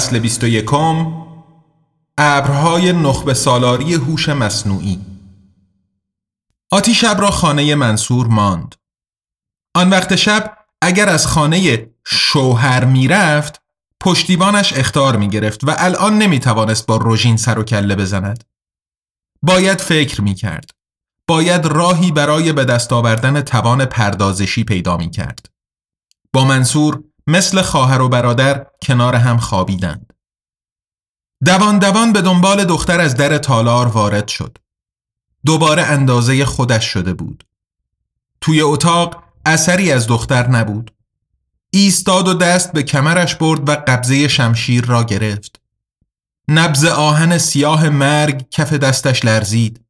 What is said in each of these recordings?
فصل 21 ابرهای نخبه سالاری هوش مصنوعی. آتی شب را خانه منصور ماند. آن وقت شب اگر از خانه شوهر می‌رفت پشتیبانش اختار می گرفت و الان نمی توانست با روژین سر و کله بزند. باید فکر می کرد باید راهی برای به دست آوردن توان پردازشی پیدا می کرد با منصور مثل خواهر و برادر کنار هم خوابیدند. دوان دوان به دنبال دختر از در تالار وارد شد. دوباره اندازه خودش شده بود. توی اتاق اثری از دختر نبود. ایستاد و دست به کمرش برد و قبضه شمشیر را گرفت. نبز آهن سیاه مرگ کف دستش لرزید.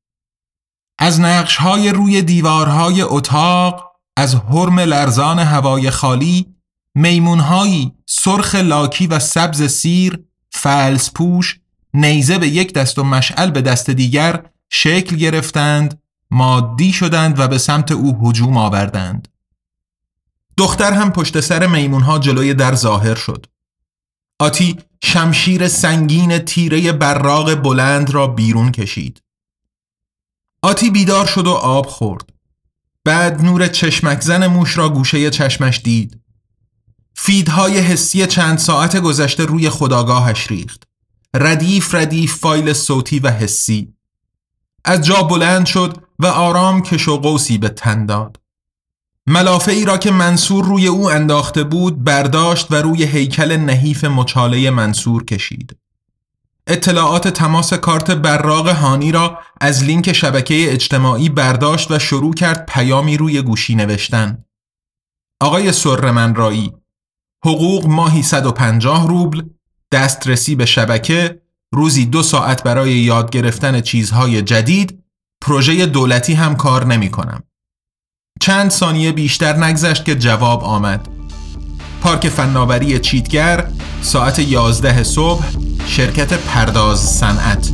از نقشهای روی دیوارهای اتاق از حرم لرزان هوای خالی میمونهایی سرخ لاکی و سبز سیر فلس پوش نیزه به یک دست و مشعل به دست دیگر شکل گرفتند مادی شدند و به سمت او هجوم آوردند. دختر هم پشت سر میمونها جلوی در ظاهر شد. آتی شمشیر سنگین تیره براغ بلند را بیرون کشید. آتی بیدار شد و آب خورد. بعد نور چشمک زن موش را گوشه چشمش دید. فیدهای حسی چند ساعت گذشته روی خداگاهش ریخت. ردیف ردیف فایل صوتی و حسی. از جا بلند شد و آرام کش و قوسی به تن داد. ملافه ای را که منصور روی او انداخته بود برداشت و روی هیکل نحیف مچاله منصور کشید. اطلاعات تماس کارت براغ هانی را از لینک شبکه اجتماعی برداشت و شروع کرد پیامی روی گوشی نوشتن. آقای سرمن رایی حقوق ماهی 150 روبل دسترسی به شبکه روزی دو ساعت برای یاد گرفتن چیزهای جدید پروژه دولتی هم کار نمی کنم. چند ثانیه بیشتر نگذشت که جواب آمد پارک فناوری چیتگر ساعت 11 صبح شرکت پرداز صنعت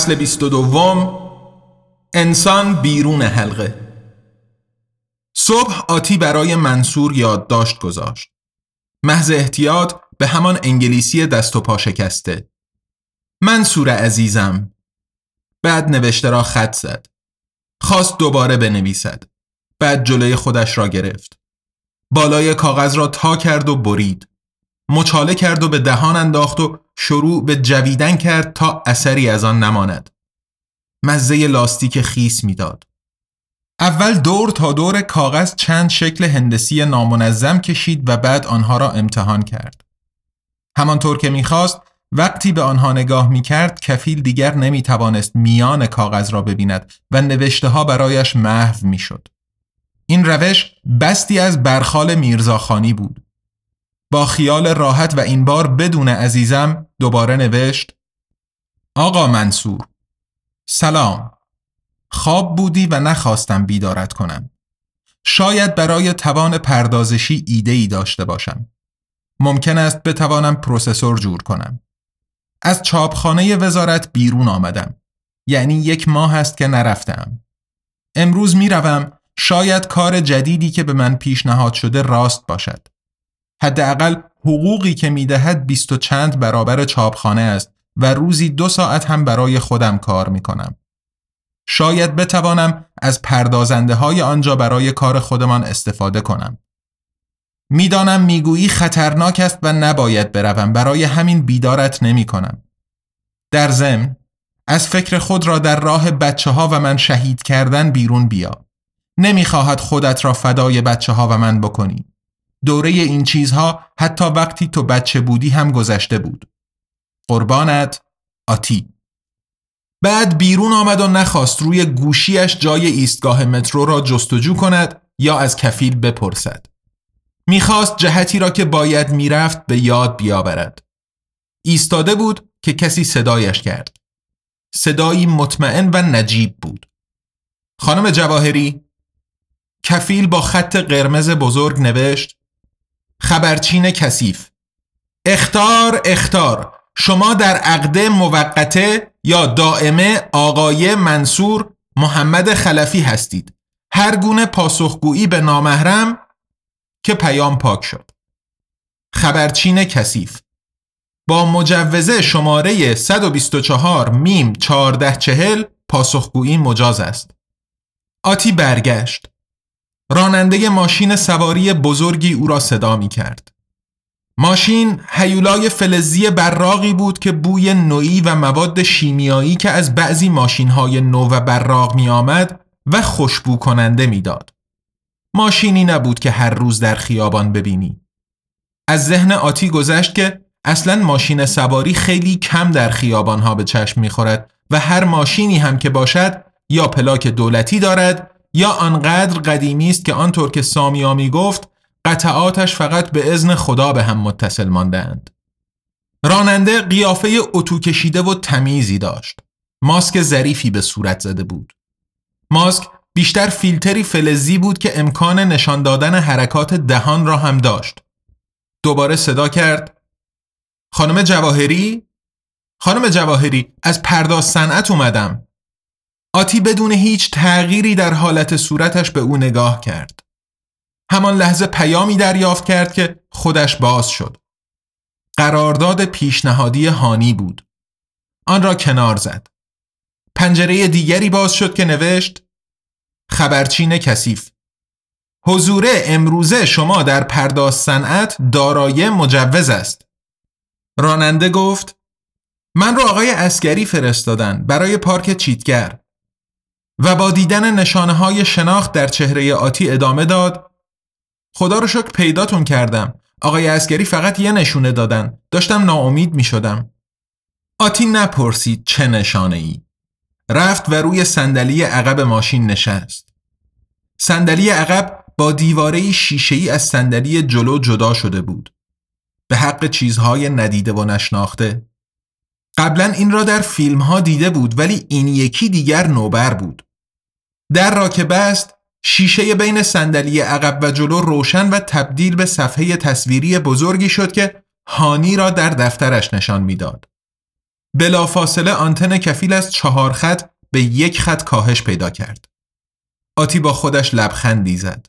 فصل 22 انسان بیرون حلقه. صبح آتی برای منصور یادداشت گذاشت. محض احتیاط به همان انگلیسی دست و پا شکسته. منصور عزیزم بعد نوشته را خط زد. خواست دوباره بنویسد. بعد جلوی خودش را گرفت. بالای کاغذ را تا کرد و برید. مچاله کرد و به دهان انداخت و شروع به جویدن کرد تا اثری از آن نماند مزه لاستیک خیس می‌داد اول دور تا دور کاغذ چند شکل هندسی نامنظم کشید و بعد آنها را امتحان کرد همانطور که می‌خواست وقتی به آنها نگاه می کرد کفیل دیگر نمی توانست میان کاغذ را ببیند و نوشته ها برایش محو می شد. این روش بستی از برخال میرزاخانی بود. با خیال راحت و این بار بدون عزیزم دوباره نوشت آقا منصور سلام. خواب بودی و نخواستم بیدارت کنم. شاید برای توان پردازشی ایده ای داشته باشم. ممکن است بتوانم پروسسور جور کنم. از چاپخانه وزارت بیرون آمدم. یعنی یک ماه است که نرفتم. امروز می‌روم. شاید کار جدیدی که به من پیشنهاد شده راست باشد. حداقل حقوقی که می‌دهد بیست و چند برابر چاپخانه است و روزی دو ساعت هم برای خودم کار می کنم. شاید بتوانم از پردازنده های آنجا برای کار خودمان استفاده کنم. می‌دانم می‌گویی خطرناک است و نباید بروم برای همین بیدارت نمی کنم. در ضمن از فکر خود را در راه بچه ها و من شهید کردن بیرون بیا. نمی‌خواهد خودت را فدای بچه ها و من بکنی. دوره این چیزها حتی وقتی تو بچه بودی هم گذشته بود. قربانت آتی بعد بیرون آمد و نخواست روی گوشیش جای ایستگاه مترو را جستجو کند یا از کفیل بپرسد. می‌خواست جهتی را که باید می‌رفت به یاد بیاورد. ایستاده بود که کسی صدایش کرد. صدایی مطمئن و نجیب بود. خانم جواهری کفیل با خط قرمز بزرگ نوشت خبرچین کثیف. اختار اختار. شما در عقده موقته یا دائمه آقای منصور محمد خلفی هستید. هر گونه پاسخگویی به نامحرم که پیام پاک شد. خبرچین کثیف. با مجوزه شماره 124 میم 1440 پاسخگویی مجاز است. آتی برگشت. راننده ماشین سواری بزرگی او را صدا می کرد. ماشین هیولای فلزی براقی بود که بوی نوعی و مواد شیمیایی که از بعضی ماشین های نو و براق می آمد و خوشبو کننده می‌داد. ماشینی نبود که هر روز در خیابان ببینی. از ذهن آتی گذشت که اصلا ماشین سواری خیلی کم در خیابان ها به چشم می‌خورد و هر ماشینی هم که باشد یا پلاک دولتی دارد یا آنقدر قدیمی است که آنطور که سامیامی گفت قطعاتش فقط به ازن خدا به هم متصل ماندهاند. راننده قیافه اتو کشیده و تمیزی داشت. ماسک ظریفی به صورت زده بود. ماسک بیشتر فیلتری فلزی بود که امکان نشان دادن حرکات دهان را هم داشت. دوباره صدا کرد خانم جواهری؟ خانم جواهری از پرداز صنعت اومدم. آتی بدون هیچ تغییری در حالت صورتش به او نگاه کرد. همان لحظه پیامی دریافت کرد که خودش باز شد. قرارداد پیشنهادی هانی بود. آن را کنار زد. پنجره دیگری باز شد که نوشت خبرچین کثیف حضور امروزه شما در پرداز صنعت دارای مجوز است. راننده گفت من را آقای عسکری فرستادن برای پارک چیتگر. و با دیدن نشانه های شناخت در چهره آتی ادامه داد خدا رو شکر پیداتون کردم. آقای عسکری فقط یه نشونه دادن. داشتم ناامید می شدم آتی نپرسید چه نشانه ای رفت و روی صندلی عقب ماشین نشست. صندلی عقب با دیواره شیشه‌ای از صندلی جلو جدا شده بود. به حق چیزهای ندیده و نشناخته. قبلا این را در فیلم ها دیده بود ولی این یکی دیگر نوبر بود. در را که بست شیشه بین صندلی عقب و جلو روشن و تبدیل به صفحه تصویری بزرگی شد که هانی را در دفترش نشان می‌داد. بلافاصله آنتن کفیل از چهار خط به یک خط کاهش پیدا کرد. آتی با خودش لبخندی زد.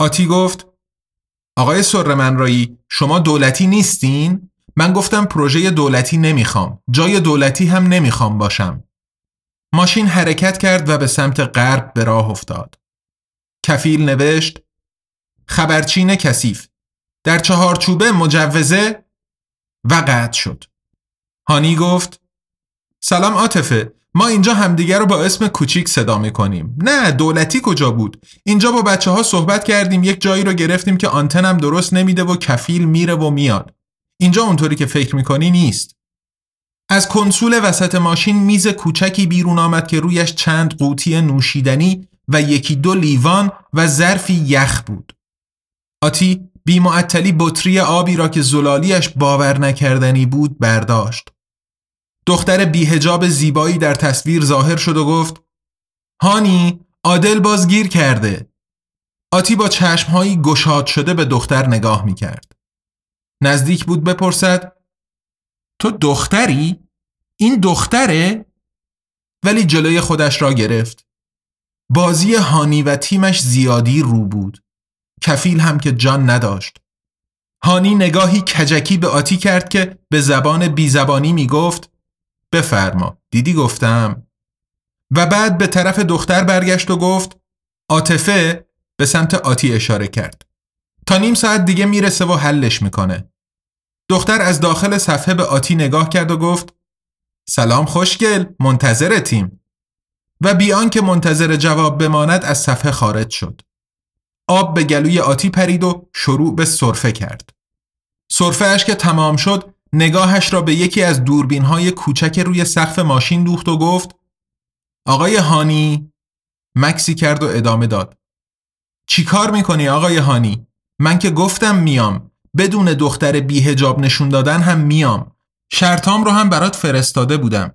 آتی گفت آقای سرمنرایی شما دولتی نیستین؟ من گفتم پروژه دولتی نمی‌خوام. جای دولتی هم نمی‌خوام باشم. ماشین حرکت کرد و به سمت غرب به راه افتاد. کفیل نوشت خبرچین کثیف. در چهارچوبه مجوزه و قطع شد. هانی گفت سلام عاطفه ما اینجا همدیگر رو با اسم کوچیک صدا می‌کنیم. نه دولتی کجا بود؟ اینجا با بچه ها صحبت کردیم یک جایی رو گرفتیم که آنتنم درست نمیده و کفیل میره و میاد. اینجا اونطوری که فکر می‌کنی نیست. از کنسول وسط ماشین میز کوچکی بیرون آمد که رویش چند قوطی نوشیدنی و یکی دو لیوان و ظرفی یخ بود. آتی بیمعطلی بطری آبی را که زلالیش باور نکردنی بود برداشت. دختر بیهجاب زیبایی در تصویر ظاهر شد و گفت هانی عادل باز گیر کرده. آتی با چشمهایی گشاد شده به دختر نگاه می کرد. نزدیک بود بپرسد تو دختری؟ این دختره؟ ولی جلوی خودش را گرفت. بازی هانی و تیمش زیادی رو بود. کفیل هم که جان نداشت. هانی نگاهی کجکی به آتی کرد که به زبان بیزبانی می گفت بفرما دیدی گفتم و بعد به طرف دختر برگشت و گفت عاطفه به سمت آتی اشاره کرد تا نیم ساعت دیگه می‌رسه و حلش می‌کنه دختر از داخل صفحه به آتی نگاه کرد و گفت سلام خوشگل منتظرتیم. و بیان که منتظر جواب بماند از صفحه خارج شد. آب به گلوی آتی پرید و شروع به صرفه کرد. اش که تمام شد نگاهش را به یکی از دوربین های کوچک روی سقف ماشین دوخت و گفت آقای هانی. مکسی کرد و ادامه داد. چی کار می‌کنی آقای هانی؟ من که گفتم میام. بدون دختر بیهجاب نشون دادن هم میام. شرطام رو هم برات فرستاده بودم.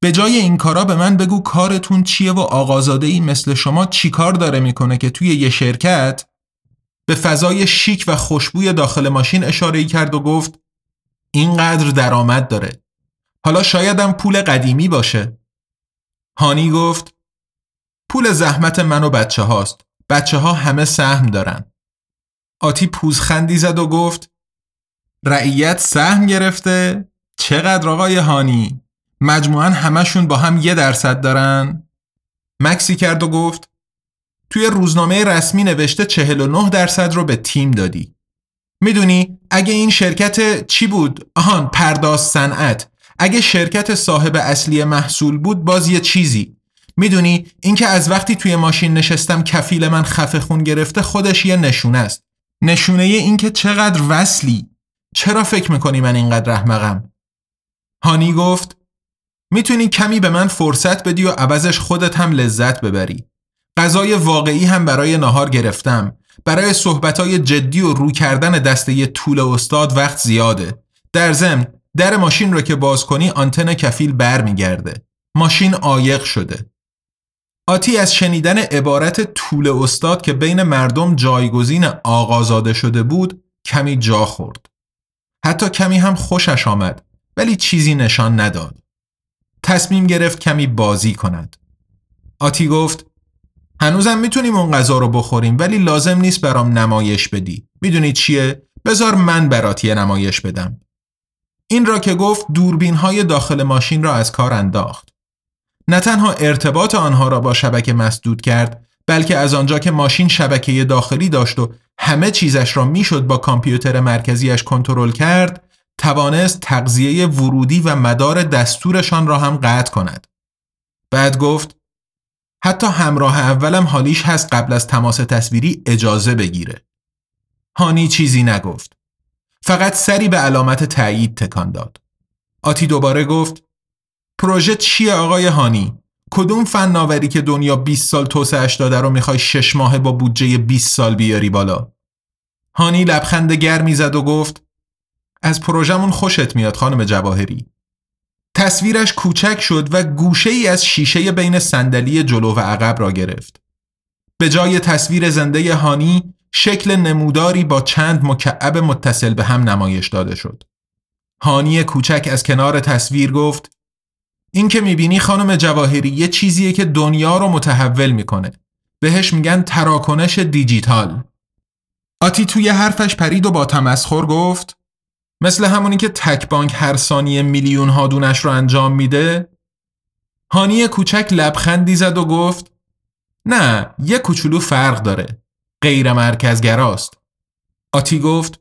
به جای این کارا به من بگو کارتون چیه و آقازاده ای مثل شما چی کار داره می‌کنه که توی یه شرکت به فضای شیک و خوشبوی داخل ماشین اشاره کرد و گفت اینقدر درآمد داره. حالا شایدم پول قدیمی باشه. هانی گفت پول زحمت من و بچه هاست بچه ها همه سهم دارن. آتی پوزخندی زد و گفت رعیت سهم گرفته؟ چقدر آقای هانی؟ مجموعا همشون با هم یه درصد دارن؟ مکسی کرد و گفت توی روزنامه رسمی نوشته 49 درصد رو به تیم دادی می‌دونی اگه این شرکت چی بود؟ آهان پرداز صنعت اگه شرکت صاحب اصلی محصول بود باز یه چیزی می‌دونی اینکه از وقتی توی ماشین نشستم کفیل من خفه خون گرفته خودش یه نشونه است نشونه اینکه چقدر وصلی. چرا فکر می‌کنی من اینقدر رحمقم؟ هانی گفت می‌تونی کمی به من فرصت بدی و عوضش خودت هم لذت ببری. غذای واقعی هم برای نهار گرفتم. برای صحبتهای جدی و رو کردن دسته طول استاد وقت زیاده. در ضمن در ماشین رو که باز کنی آنتن کفیل برمیگرده. ماشین عایق شده. آتی از شنیدن عبارت طول استاد که بین مردم جایگزین آغازاده شده بود کمی جا خورد. حتی کمی هم خوشش آمد ولی چیزی نشان نداد. تصمیم گرفت کمی بازی کند. آتی گفت هنوزم می‌تونیم اون غذا رو بخوریم ولی لازم نیست برام نمایش بدی. می‌دونی چیه؟ بذار من برات یه نمایش بدم. این را که گفت دوربین های داخل ماشین را از کار انداخت. نه تنها ارتباط آنها را با شبکه مسدود کرد بلکه از آنجا که ماشین شبکه داخلی داشت و همه چیزش را می‌شد با کامپیوتر مرکزیش کنترل کرد توانست تغذیه ورودی و مدار دستورشان را هم قطع کند بعد گفت حتی همراه اولم حالیش هست قبل از تماس تصویری اجازه بگیره. هانی چیزی نگفت. فقط سری به علامت تایید تکان داد. آتی دوباره گفت پروژه چیه آقای هانی؟ کدوم فناوری که دنیا 20 سال توسعهش داده رو می‌خوای شش ماه با بودجه 20 سال بیاری بالا؟ هانی لبخند گرمی زد و گفت از پروژمون خوشت میاد خانم جواهری تصویرش کوچک شد و گوشه ای از شیشه بین صندلی جلو و عقب را گرفت. به جای تصویر زنده هانی شکل نموداری با چند مکعب متصل به هم نمایش داده شد. هانی کوچک از کنار تصویر گفت این که می‌بینی خانم جواهری یه چیزیه که دنیا رو متحول می‌کنه. بهش میگن تراکنش دیجیتال. آتی توی حرفش پرید و با تمسخر گفت مثل همونی که تک بانک هر ثانیه میلیون ها دونش رو انجام میده هانی کوچک لبخندی زد و گفت نه یه کوچولو فرق داره غیر مرکزگراست آتی گفت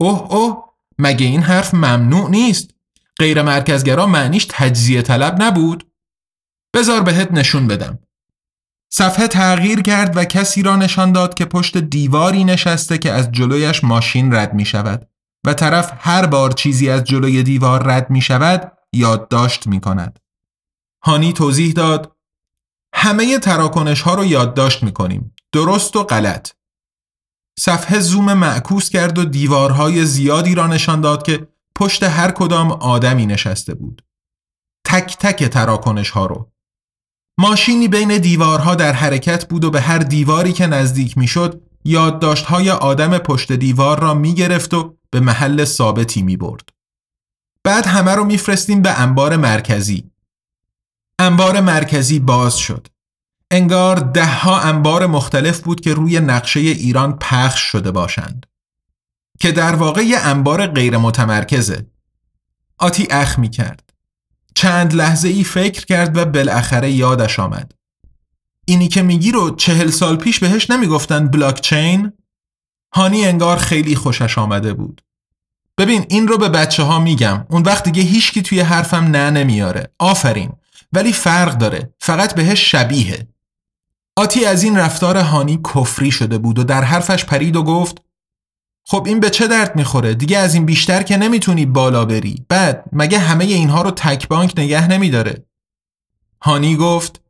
اوه اوه مگه این حرف ممنوع نیست غیر مرکزگرا معنیش تجزیه طلب نبود بزار بهت نشون بدم صفحه تغییر کرد و کسی را نشان داد که پشت دیواری نشسته که از جلویش ماشین رد می شود و طرف هر بار چیزی از جلوی دیوار رد می شود یادداشت می کند. هانی توضیح داد همه تراکنش ها رو یادداشت می کنیم. درست و غلط. صفحه زوم معکوس کرد و دیوارهای زیادی را نشان داد که پشت هر کدام آدمی نشسته بود. تک تک تراکنش ها رو. ماشینی بین دیوارها در حرکت بود و به هر دیواری که نزدیک می‌شد یادداشت های آدم پشت دیوار را می گرفت و به محل ثابتی می برد. بعد همه رو میفرستیم به انبار مرکزی. انبار مرکزی باز شد. انگار دهها انبار مختلف بود که روی نقشه ایران پخش شده باشند. که در واقع یه انبار غیر متمرکزه. آتی اخ می کرد. چند لحظه ای فکر کرد و بالاخره یادش آمد. اینی که میگی رو چهل سال پیش بهش نمی‌گفتن بلاکچین؟ هانی انگار خیلی خوشش آمده بود. ببین این رو به بچه ها میگم اون وقت دیگه هیچکی توی حرفم نه نمیاره آفرین ولی فرق داره فقط بهش شبیه آتی از این رفتار هانی کفری شده بود و در حرفش پرید و گفت خب این به چه درد می‌خوره؟ دیگه از این بیشتر که نمی‌تونی بالا بری. بعد مگه همه اینها رو تک بانک نگه نمیداره؟ هانی گفت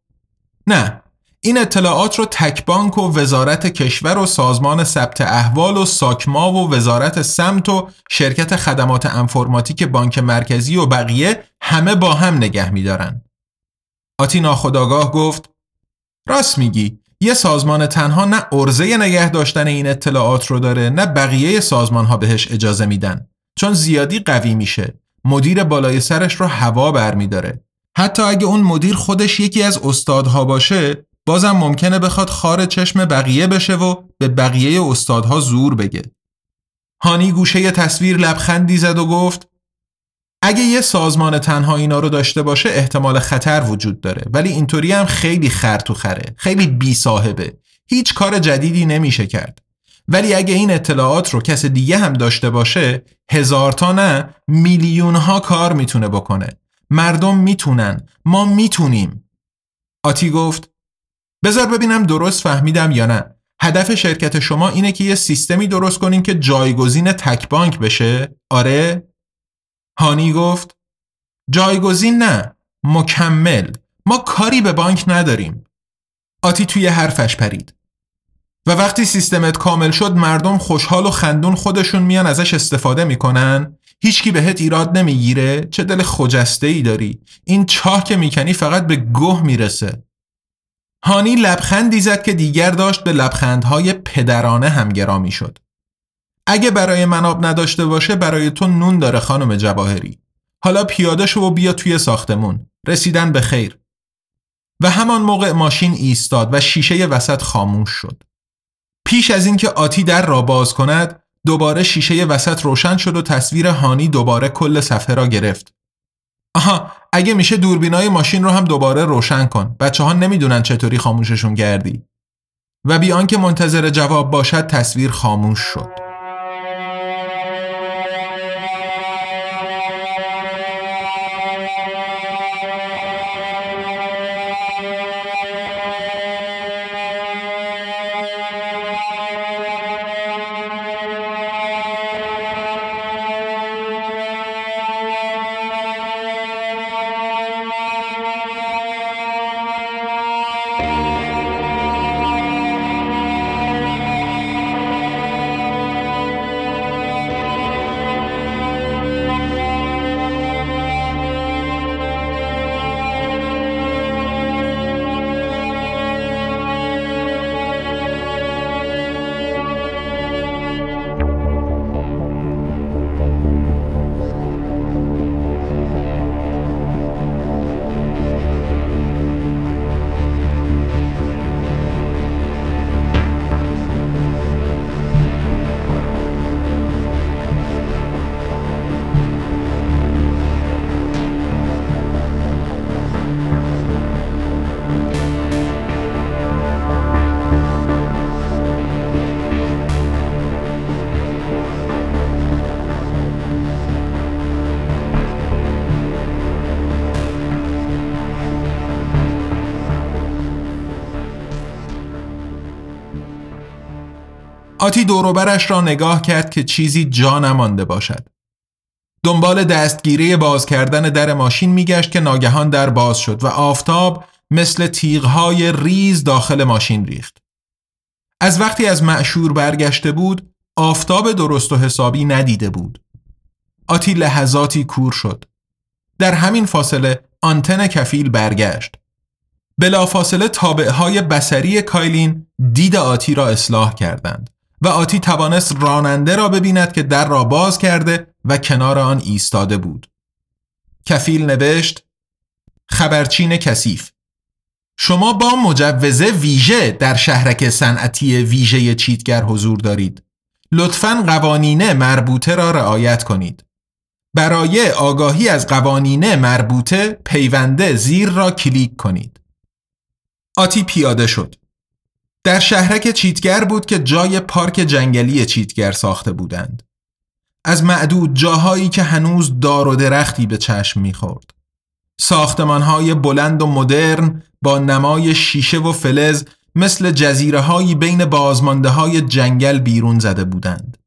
نه این اطلاعات رو تک بانک و وزارت کشور و سازمان ثبت احوال و ساکما و وزارت سمت و شرکت خدمات انفرماتیک بانک مرکزی و بقیه همه با هم نگه میدارن. آتی ناخداگاه گفت راست میگی. یه سازمان تنها نه ارزه نگه داشتن این اطلاعات رو داره نه بقیه سازمان ها بهش اجازه میدن. چون زیادی قوی میشه. مدیر بالای سرش رو هوا برمیداره. حتی اگه اون مدیر خودش یکی از استادها باشه بازم ممکنه بخواد خار چشم بقیه بشه و به بقیه استادها زور بگه. هانی گوشه تصویر لبخندی زد و گفت اگه یه سازمان تنها اینا رو داشته باشه احتمال خطر وجود داره. ولی اینطوری هم خیلی خر تو خره. خیلی بی صاحبه. هیچ کار جدیدی نمیشه کرد. ولی اگه این اطلاعات رو کس دیگه هم داشته باشه هزار تا نه میلیون ها کار می‌تونه بکنه. مردم می‌تونن. ما می‌تونیم. آتی گفت بذار ببینم درست فهمیدم یا نه. هدف شرکت شما اینه که یه سیستمی درست کنین که جایگزین تک بانک بشه؟ آره؟ هانی گفت جایگزین نه مکمل. ما کاری به بانک نداریم. آتی توی حرفش پرید. و وقتی سیستمت کامل شد مردم خوشحال و خندون خودشون میان ازش استفاده می‌کنن. هیچکی بهت ایراد نمی‌گیره. چه دل خجسته ای داری. این چاه که می‌کنی فقط به گوه می‌رسه. هانی لبخندی زد که دیگر داشت به لبخندهای پدرانه هم گرامی شد. اگه برای مناب نداشته باشه برای تو نون داره خانم جواهری. حالا پیاده شو و بیا توی ساختمون. رسیدن به خیر. و همان موقع ماشین ایستاد و شیشه وسط خاموش شد. پیش از اینکه آتی در را باز کند دوباره شیشه وسط روشن شد و تصویر هانی دوباره کل صفحه را گرفت. آها اگه میشه دوربینای ماشین رو هم دوباره روشن کن بچه ها نمی‌دونن چطوری خاموششون کردی و بیان که منتظر جواب باشد تصویر خاموش شد آتی دوروبرش را نگاه کرد که چیزی جا نمانده باشد. دنبال دستگیری باز کردن در ماشین میگشت که ناگهان در باز شد و آفتاب مثل تیغهای ریز داخل ماشین ریخت. از وقتی از معشور برگشته بود آفتاب درست و حسابی ندیده بود. آتی لحظاتی کور شد. در همین فاصله آنتن کفیل برگشت. بلافاصله های بسری کایلین دید آتی را اصلاح کردند و آتی توانست راننده را ببیند که در را باز کرده و کنار آن ایستاده بود. کفیل نوشت خبرچین کثیف شما با مجوز ویژه در شهرک صنعتی ویژه چیتگر حضور دارید. لطفا قوانین مربوطه را رعایت کنید. برای آگاهی از قوانین مربوطه پیونده زیر را کلیک کنید. آتی پیاده شد. در شهرک چیتگر بود که جای پارک جنگلی چیتگر ساخته بودند. از معدود جاهایی که هنوز دار و درختی به چشم می‌خورد. ساختمانهای بلند و مدرن با نمای شیشه و فلز مثل جزیره هایی بین بازمانده های جنگل بیرون زده بودند.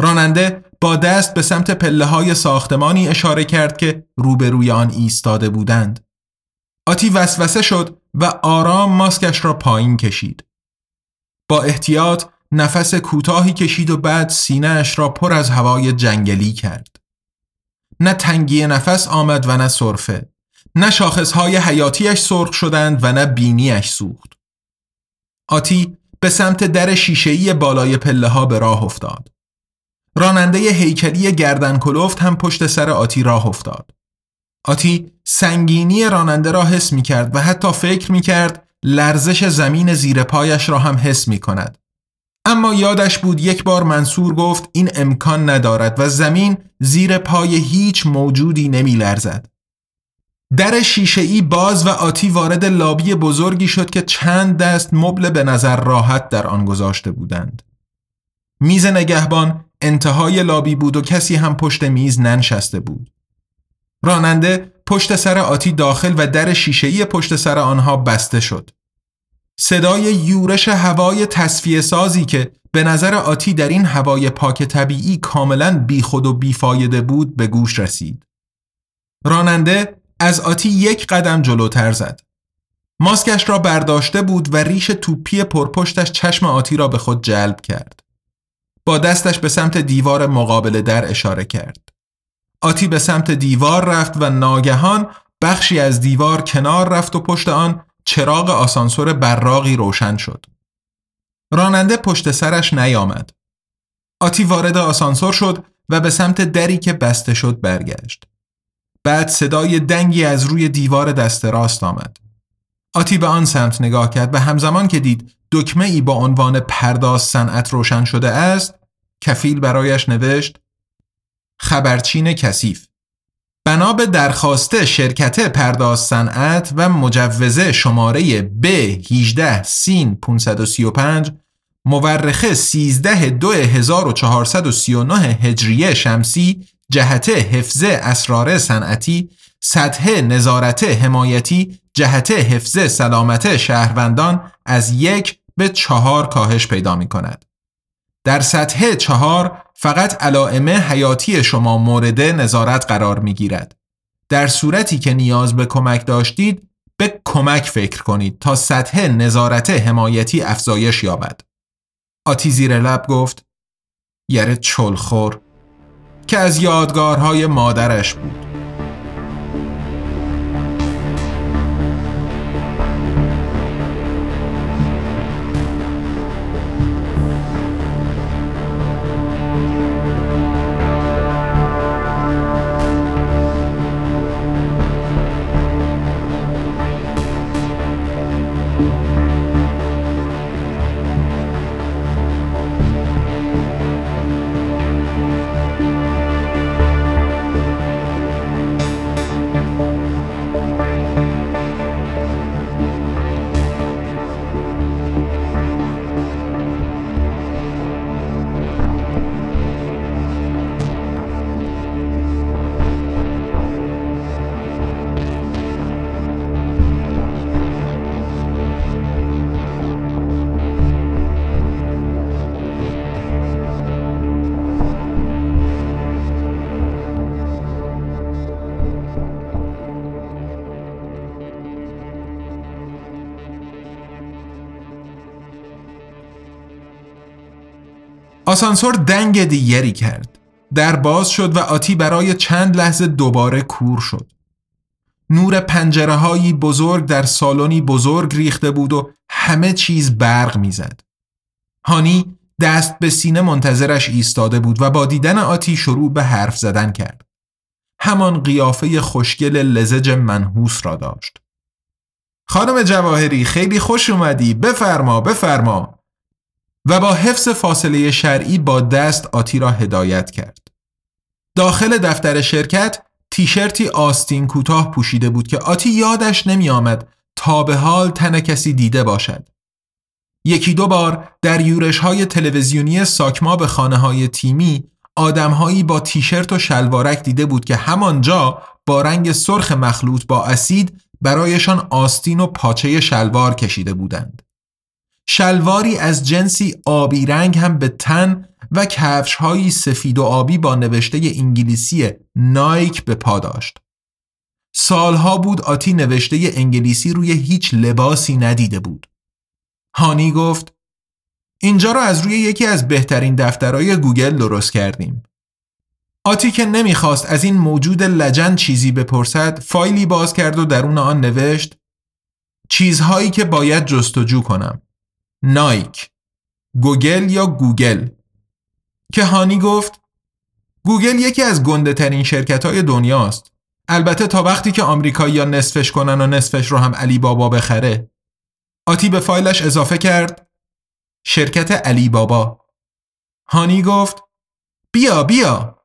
راننده با دست به سمت پله های ساختمانی اشاره کرد که روبروی آن ایستاده بودند. آتی وسوسه شد و آرام ماسکش را پایین کشید. با احتیاط نفس کوتاهی کشید و بعد سینهش را پر از هوای جنگلی کرد. نه تنگی نفس آمد و نه صرفه. نه شاخصهای حیاتیش سرخ شدند و نه بینیش سوخت. آتی به سمت در شیشهی بالای پله ها به راه افتاد. راننده هیکلی گردن کلفت هم پشت سر آتی راه افتاد. آتی سنگینی راننده را حس می کرد و حتی فکر می کرد لرزش زمین زیر پایش را هم حس می کند. اما یادش بود یک بار منصور گفت این امکان ندارد و زمین زیر پای هیچ موجودی نمی لرزد. در شیشه باز و آتی وارد لابی بزرگی شد که چند دست مبل به نظر راحت در آن گذاشته بودند. میز نگهبان انتهای لابی بود و کسی هم پشت میز ننشسته بود. راننده پشت سر آتی داخل و در شیشه‌ای پشت سر آنها بسته شد. صدای یورش هوای تصفیه سازی که به نظر آتی در این هوای پاک طبیعی کاملا بیخود و بیفایده بود به گوش رسید. راننده از آتی یک قدم جلوتر زد. ماسکش را برداشته بود و ریش توپی پرپشتش چشم آتی را به خود جلب کرد. با دستش به سمت دیوار مقابل در اشاره کرد. آتی به سمت دیوار رفت و ناگهان بخشی از دیوار کنار رفت و پشت آن چراغ آسانسور براقی روشن شد. راننده پشت سرش نیامد. آتی وارد آسانسور شد و به سمت دری که بسته شد برگشت. بعد صدای دنگی از روی دیوار دست راست آمد. آتی به آن سمت نگاه کرد و همزمان که دید دکمه ای با عنوان پرداز صنعت روشن شده است کفیل برایش نوشت خبرچین کثیف بنا به درخواست شرکت پرداز صنعت و مجوزه شماره ب 18 سین 535 مورخه 13 2439 هجریه شمسی جهت حفظ اسرار صنعتی سطح نظارت حمایتی جهت حفظ سلامت شهروندان از یک به چهار کاهش پیدا می کند. در سطح چهار فقط علائم حیاتی شما مورد نظارت قرار می گیرد. در صورتی که نیاز به کمک داشتید به کمک فکر کنید تا سطح نظارت حمایتی افزایش یابد. آتی زیر لب گفت یره چلخور که از یادگارهای مادرش بود. آسانسور دنگ دیگری کرد در باز شد و آتی برای چند لحظه دوباره کور شد نور پنجره هایی بزرگ در سالنی بزرگ ریخته بود و همه چیز برق می‌زد. هانی دست به سینه منتظرش ایستاده بود و با دیدن آتی شروع به حرف زدن کرد. همان قیافه خوشگل لزج منحوس را داشت. خانم جواهری خیلی خوش اومدی بفرما بفرما و با حفظ فاصله شرعی با دست آتی را هدایت کرد. داخل دفتر شرکت تیشرتی آستین کوتاه پوشیده بود که آتی یادش نمی آمد تا به حال تن کسی دیده باشد. یکی دو بار در یورش های تلویزیونی ساکما به خانه های تیمی آدمهایی با تیشرت و شلوارک دیده بود که همانجا با رنگ سرخ مخلوط با اسید برایشان آستین و پاچه شلوار کشیده بودند. شلواری از جنسی آبی رنگ هم به تن و کفش هایی سفید و آبی با نوشته انگلیسی نایک به پا داشت. سالها بود آتی نوشته انگلیسی روی هیچ لباسی ندیده بود. هانی گفت اینجا را از روی یکی از بهترین دفترهای گوگل درست کردیم. آتی که نمی‌خواست از این موجود لجن چیزی بپرسد فایلی باز کرد و درون آن نوشت چیزهایی که باید جستجو کنم. نایک گوگل یا گوگل؟ که هانی گفت گوگل یکی از گنده ترین شرکت های دنیاست. البته تا وقتی که آمریکایی‌ها نصفش کنن و نصفش رو هم علی بابا بخره. آتی به فایلش اضافه کرد شرکت علی بابا. هانی گفت بیا بیا.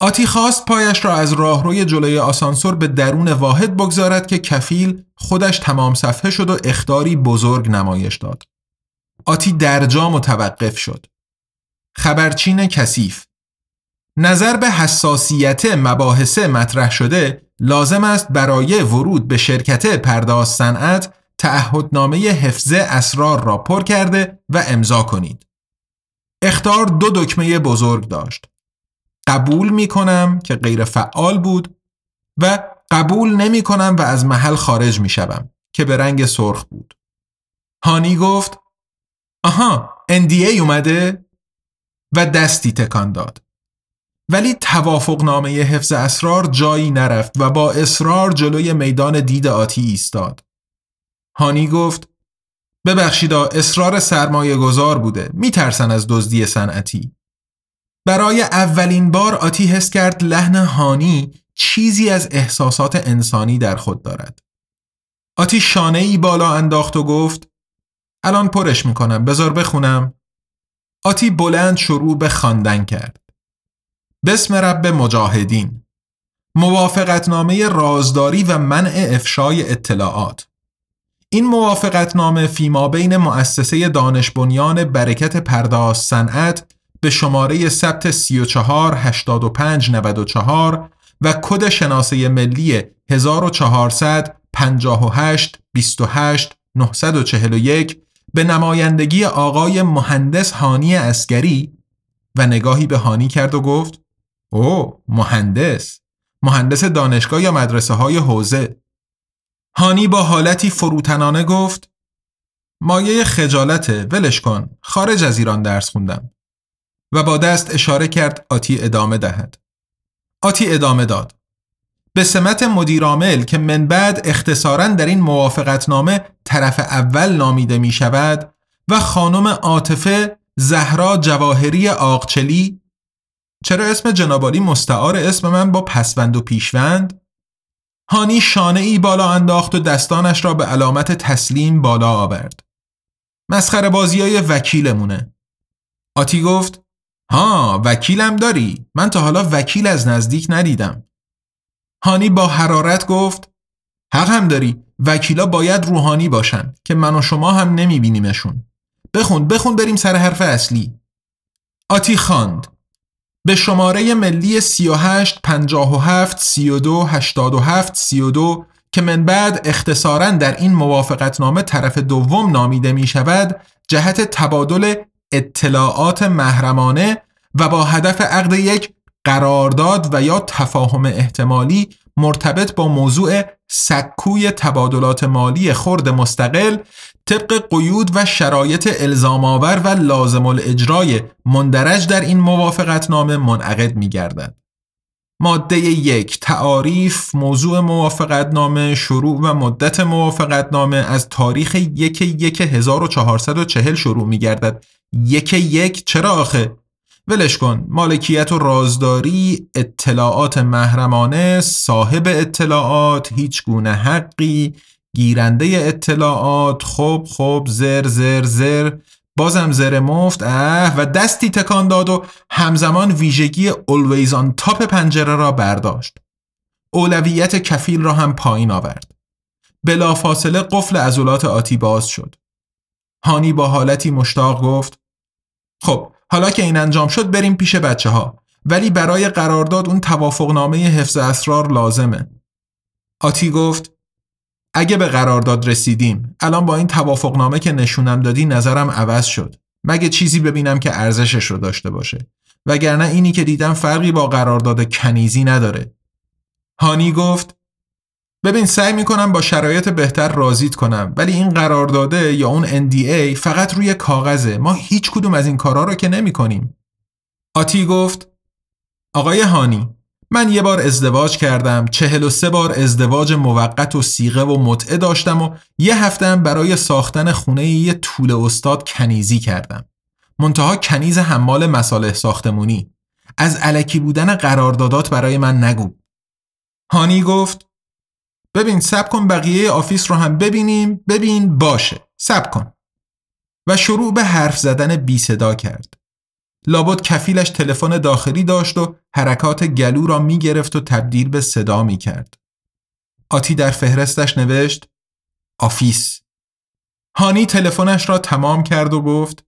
آتی خواست پایش را از راهروی جلوی آسانسور به درون واحد بگذارد که کفیل خودش تمام صفحه شد و اخطاری بزرگ نمایش داد. آتی درجا متوقف شد. خبرچین کثیف نظر به حساسیت مباحث مطرح شده لازم است برای ورود به شرکت پرداز صنعت تعهدنامه حفظ اسرار را پر کرده و امضا کنید. اختار دو دکمه بزرگ داشت. قبول می کنم که غیر فعال بود و قبول نمی کنم و از محل خارج می شوم که به رنگ سرخ بود. هانی گفت آها NDA اومده و دستی تکان داد. ولی توافق نامه حفظ اسرار جایی نرفت و با اصرار جلوی میدان دید آتی ایستاد. هانی گفت ببخشیدا اصرار سرمایه گذار بوده میترسن از دزدی صنعتی برای اولین بار آتی حس کرد لحن هانی چیزی از احساسات انسانی در خود دارد آتی شانه ای بالا انداخت و گفت الان پرش می‌کنم بذار بخونم. آتی بلند شروع به خواندن کرد. بسم رب مجاهدین. موافقتنامه رازداری و منع افشای اطلاعات. این موافقتنامه فیما بین مؤسسه دانش بنیان برکت پرداز صنعت به شماره ثبت 34 85 94 و کد شناسه ملی 1400 58 28 941 به نمایندگی آقای مهندس هانی اسکری و نگاهی به هانی کرد و گفت او مهندس مهندس دانشگاه یا مدرسه های حوزه. هانی با حالتی فروتنانه گفت مایه خجالته ولش کن خارج از ایران درس خوندم. و با دست اشاره کرد آتی ادامه دهد. آتی ادامه داد. به سمت مدیرامل که من بعد اختصارا در این موافقتنامه طرف اول نامیده می شود و خانم عاطفه زهرا جواهری آقچلی چرا اسم جنابالی مستعار اسم من با پسوند و پیشوند هانی شانه ای بالا انداخت و دستانش را به علامت تسلیم بالا آورد. مسخره بازی های وکیلمونه. آتی گفت ها وکیلم داری من تا حالا وکیل از نزدیک ندیدم. هانی با حرارت گفت حق هم داری وکیلا باید روحانی باشن که من و شما هم نمی بینیمشون. بخون بخون بریم سر حرف اصلی. آتی خواند به شماره ملی 38 57 32 87 32 که من بعد اختصارا در این موافقتنامه طرف دوم نامیده می شود جهت تبادل اطلاعات محرمانه و با هدف عقد یک قرارداد و یا تفاهم احتمالی مرتبط با موضوع سکوی تبادلات مالی خرد مستقل طبق قیود و شرایط الزام آور و لازم الاجرای مندرج در این موافقت نامه منعقد می گردد. ماده یک تعاریف موضوع موافقت نامه شروع و مدت موافقت نامه از تاریخ یک یک 1440 شروع می گردد یک یک چرا آخه؟ ولش کن. مالکیت و رازداری اطلاعات محرمانه صاحب اطلاعات هیچ گونه حقی گیرنده اطلاعات. خب خب زر زر زر. بازم زر مفت. اه و دستی تکان داد و همزمان ویژگی always on تاپ پنجره را برداشت. اولویت کفیل را هم پایین آورد. بلافاصله قفل عضلات آتی باز شد. هانی با حالتی مشتاق گفت خب حالا که این انجام شد بریم پیش بچه ها ولی برای قرارداد اون توافقنامه حفظ اسرار لازمه. آتی گفت اگه به قرارداد رسیدیم الان با این توافقنامه که نشونم دادی نظرم عوض شد. مگه چیزی ببینم که ارزشش رو داشته باشه؟ وگرنه اینی که دیدم فرقی با قرارداد کنیزی نداره. هانی گفت ببین سعی می‌کنم با شرایط بهتر رازیت کنم ولی این قرارداده یا اون NDA فقط روی کاغذه. ما هیچ کدوم از این کارا رو که نمی کنیم. آتی گفت آقای هانی من یه بار ازدواج کردم چهل و سه بار ازدواج موقت و سیغه و متعه داشتم و یه هفته برای ساختن خونه یه طول استاد کنیزی کردم. منتها کنیز حمال مساله ساختمونی. از علکی بودن قراردادات برای من نگو. هانی گفت ببین سب کن بقیه آفیس رو هم ببینیم ببین باشه سب کن و شروع به حرف زدن بی صدا کرد لابد کفیلش تلفن داخلی داشت و حرکات گلو را می گرفت و تبدیل به صدا می کرد. آتی در فهرستش نوشت office. هانی تلفنش را تمام کرد و گفت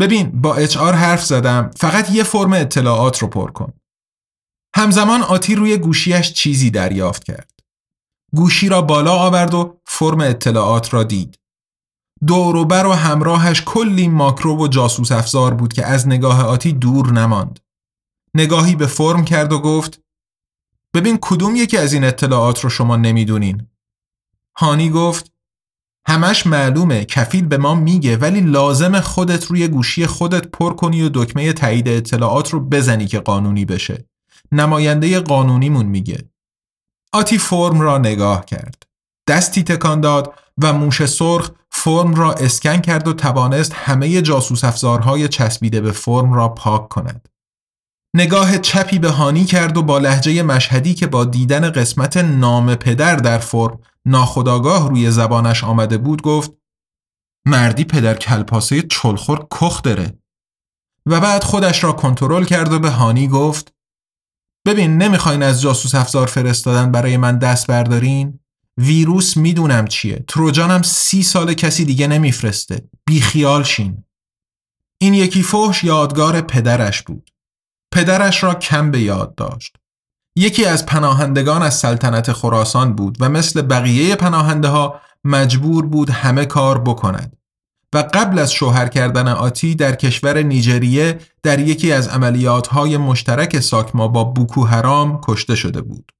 ببین با HR حرف زدم فقط یه فرم اطلاعات رو پر کن. همزمان آتی روی گوشیش چیزی دریافت کرد. گوشی را بالا آورد و فرم اطلاعات را دید. دوروبر و همراهش کلی ماکرو و جاسوس افزار بود که از نگاه آتی دور نماند. نگاهی به فرم کرد و گفت ببین کدوم یکی از این اطلاعات رو شما نمی‌دونین. هانی گفت همش معلومه کفیل به ما میگه ولی لازم خودت روی گوشی خودت پر کنی و دکمه تایید اطلاعات رو بزنی که قانونی بشه. نماینده قانونیمون میگه. آتی فرم را نگاه کرد. دستی تکان داد و موش سرخ فرم را اسکن کرد و توانست همه جاسوس افزارهای چسبیده به فرم را پاک کند. نگاه چپی به هانی کرد و با لحجه مشهدی که با دیدن قسمت نام پدر در فرم ناخداگاه روی زبانش آمده بود گفت مردی پدر کلپاسه چلخور کخ داره و بعد خودش را کنترل کرد و به هانی گفت ببین نمی‌خواین از جاسوس افزار فرستادن برای من دست بردارین؟ ویروس می‌دونم چیه. تروجانم سی سال کسی دیگه نمیفرسته. بیخیال شین. این یکی فحش یادگار پدرش بود. پدرش را کم به یاد داشت. یکی از پناهندگان از سلطنت خراسان بود و مثل بقیه پناهنده ها مجبور بود همه کار بکند. و قبل از شوهر کردن آتی در کشور نیجریه در یکی از عملیات های مشترک ساکما با بوکو حرام کشته شده بود.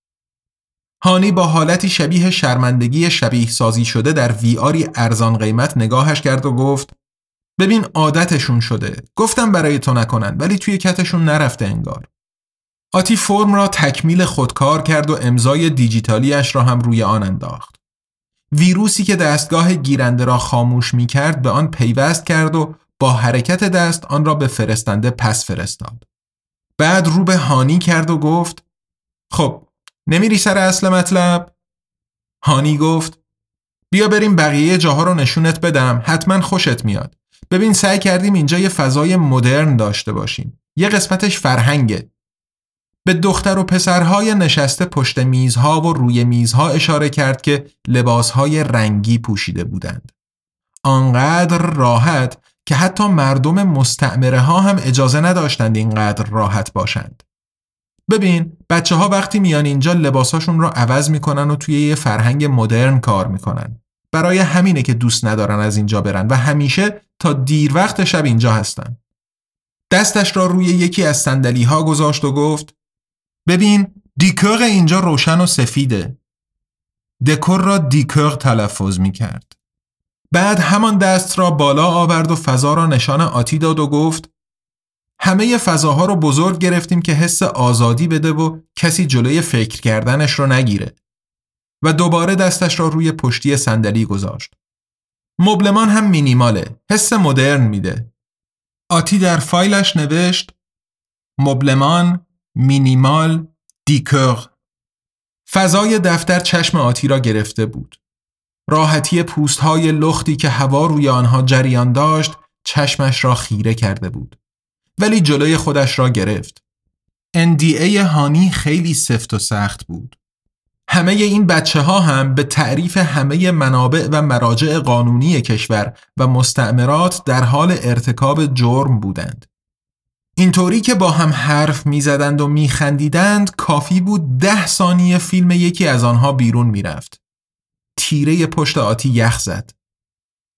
هانی با حالتی شبیه شرمندگی شبیه سازی شده در ویاری ارزان قیمت نگاهش کرد و گفت ببین عادتشون شده. گفتم برای تو نکنن ولی توی کتشون نرفته انگار. آتی فرم را تکمیل خودکار کرد و امضای دیجیتالیش را هم روی آن انداخت. ویروسی که دستگاه گیرنده را خاموش می کرد به آن پیوست کرد و با حرکت دست آن را به فرستنده پس فرستاد. بعد رو به هانی کرد و گفت خب نمیری سر اصل مطلب؟ هانی گفت بیا بریم بقیه جاها رو نشونت بدم حتما خوشت میاد. ببین سعی کردیم اینجا یه فضای مدرن داشته باشیم. یه قسمتش فرهنگه. به دختر و پسرهای نشسته پشت میزها و روی میزها اشاره کرد که لباسهای رنگی پوشیده بودند. آنقدر راحت که حتی مردم مستعمره ها هم اجازه نداشتند اینقدر راحت باشند. ببین بچه ها وقتی میان اینجا لباساشون رو عوض می‌کنن و توی یه فرهنگ مدرن کار می‌کنن. برای همینه که دوست ندارن از اینجا برن و همیشه تا دیر وقت شب اینجا هستن. دستش را روی یکی از سندلی ها گذاشت و گفت ببین دیکور اینجا روشن و سفیده دکور را دیکور تلفظ می کرد بعد همان دست را بالا آورد و فضا را نشان آتی داد و گفت همه فضاها رو بزرگ گرفتیم که حس آزادی بده و کسی جلوی فکر کردنش رو نگیره و دوباره دستش را روی پشتی صندلی گذاشت. مبلمان هم مینیماله. حس مدرن میده. آتی در فایلش نوشت مبلمان مینیمال دیکر فضای دفتر چشم آتی را گرفته بود. راحتی پوست های لختی که هوا روی آنها جریان داشت چشمش را خیره کرده بود. ولی جلوی خودش را گرفت. NDA هانی خیلی سفت و سخت بود. همه این بچه ها هم به تعریف همه منابع و مراجع قانونی کشور و مستعمرات در حال ارتکاب جرم بودند. اینطوری که با هم حرف می‌زدند و میخندیدند کافی بود ده ثانیه فیلم یکی از آنها بیرون می‌رفت. تیره پشت آتی یخ زد.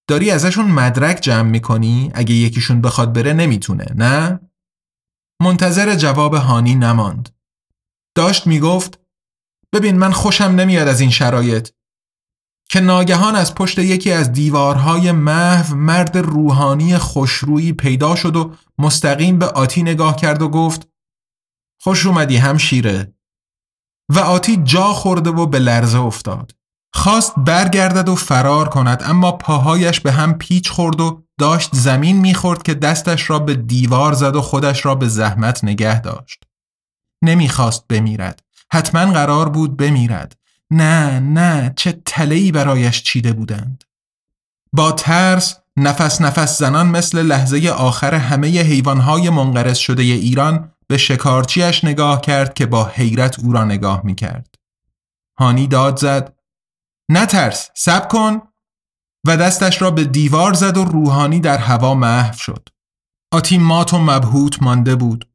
داری ازشون مدرک جمع می‌کنی اگه یکیشون بخواد بره نمی‌تونه نه؟ منتظر جواب هانی نماند. داشت می‌گفت ببین من خوشم نمیاد از این شرایط که ناگهان از پشت یکی از دیوارهای محو مرد روحانی خوشرویی پیدا شد و مستقیم به آتی نگاه کرد و گفت خوش اومدی هم شیره و آتی جا خورده و به لرزه افتاد. خواست برگردد و فرار کند اما پاهایش به هم پیچ خورد و داشت زمین می‌خورد که دستش را به دیوار زد و خودش را به زحمت نگه داشت. نمی‌خواست بمیرد. حتما قرار بود بمیرد. نه نه چه تلهی برایش چیده بودند با ترس نفس نفس زنان مثل لحظه آخر همه حیوانهای منقرض شده ایران به شکارچیش نگاه کرد که با حیرت او را نگاه می کرد. هانی داد زد نترس سب کن و دستش را به دیوار زد و روحانی در هوا محو شد. آتی مات و مبهوت مانده بود.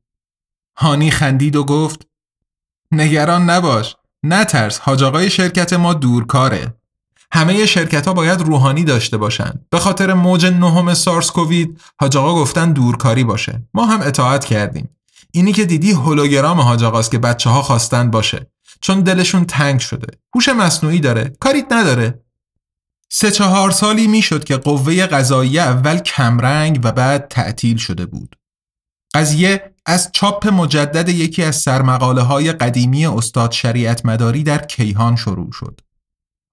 هانی خندید و گفت نگران نباش نترس حاج آقای شرکت ما دورکاره. همه شرکت ها باید روحانی داشته باشند به خاطر موج نهم سارس کووید حاج آقا گفتن دورکاری باشه. ما هم اطاعت کردیم. اینی که دیدی هولوگرام حاج آقاست که بچه ها خواستن باشه. چون دلشون تنگ شده. هوش مصنوعی داره. کاریت نداره. سه چهار سالی می‌شد که قوه قضایی اول کمرنگ و بعد تعطیل شده بود. قضیه از چاپ مجدد یکی از سرمقاله های قدیمی استاد شریعت مداری در کیهان شروع شد.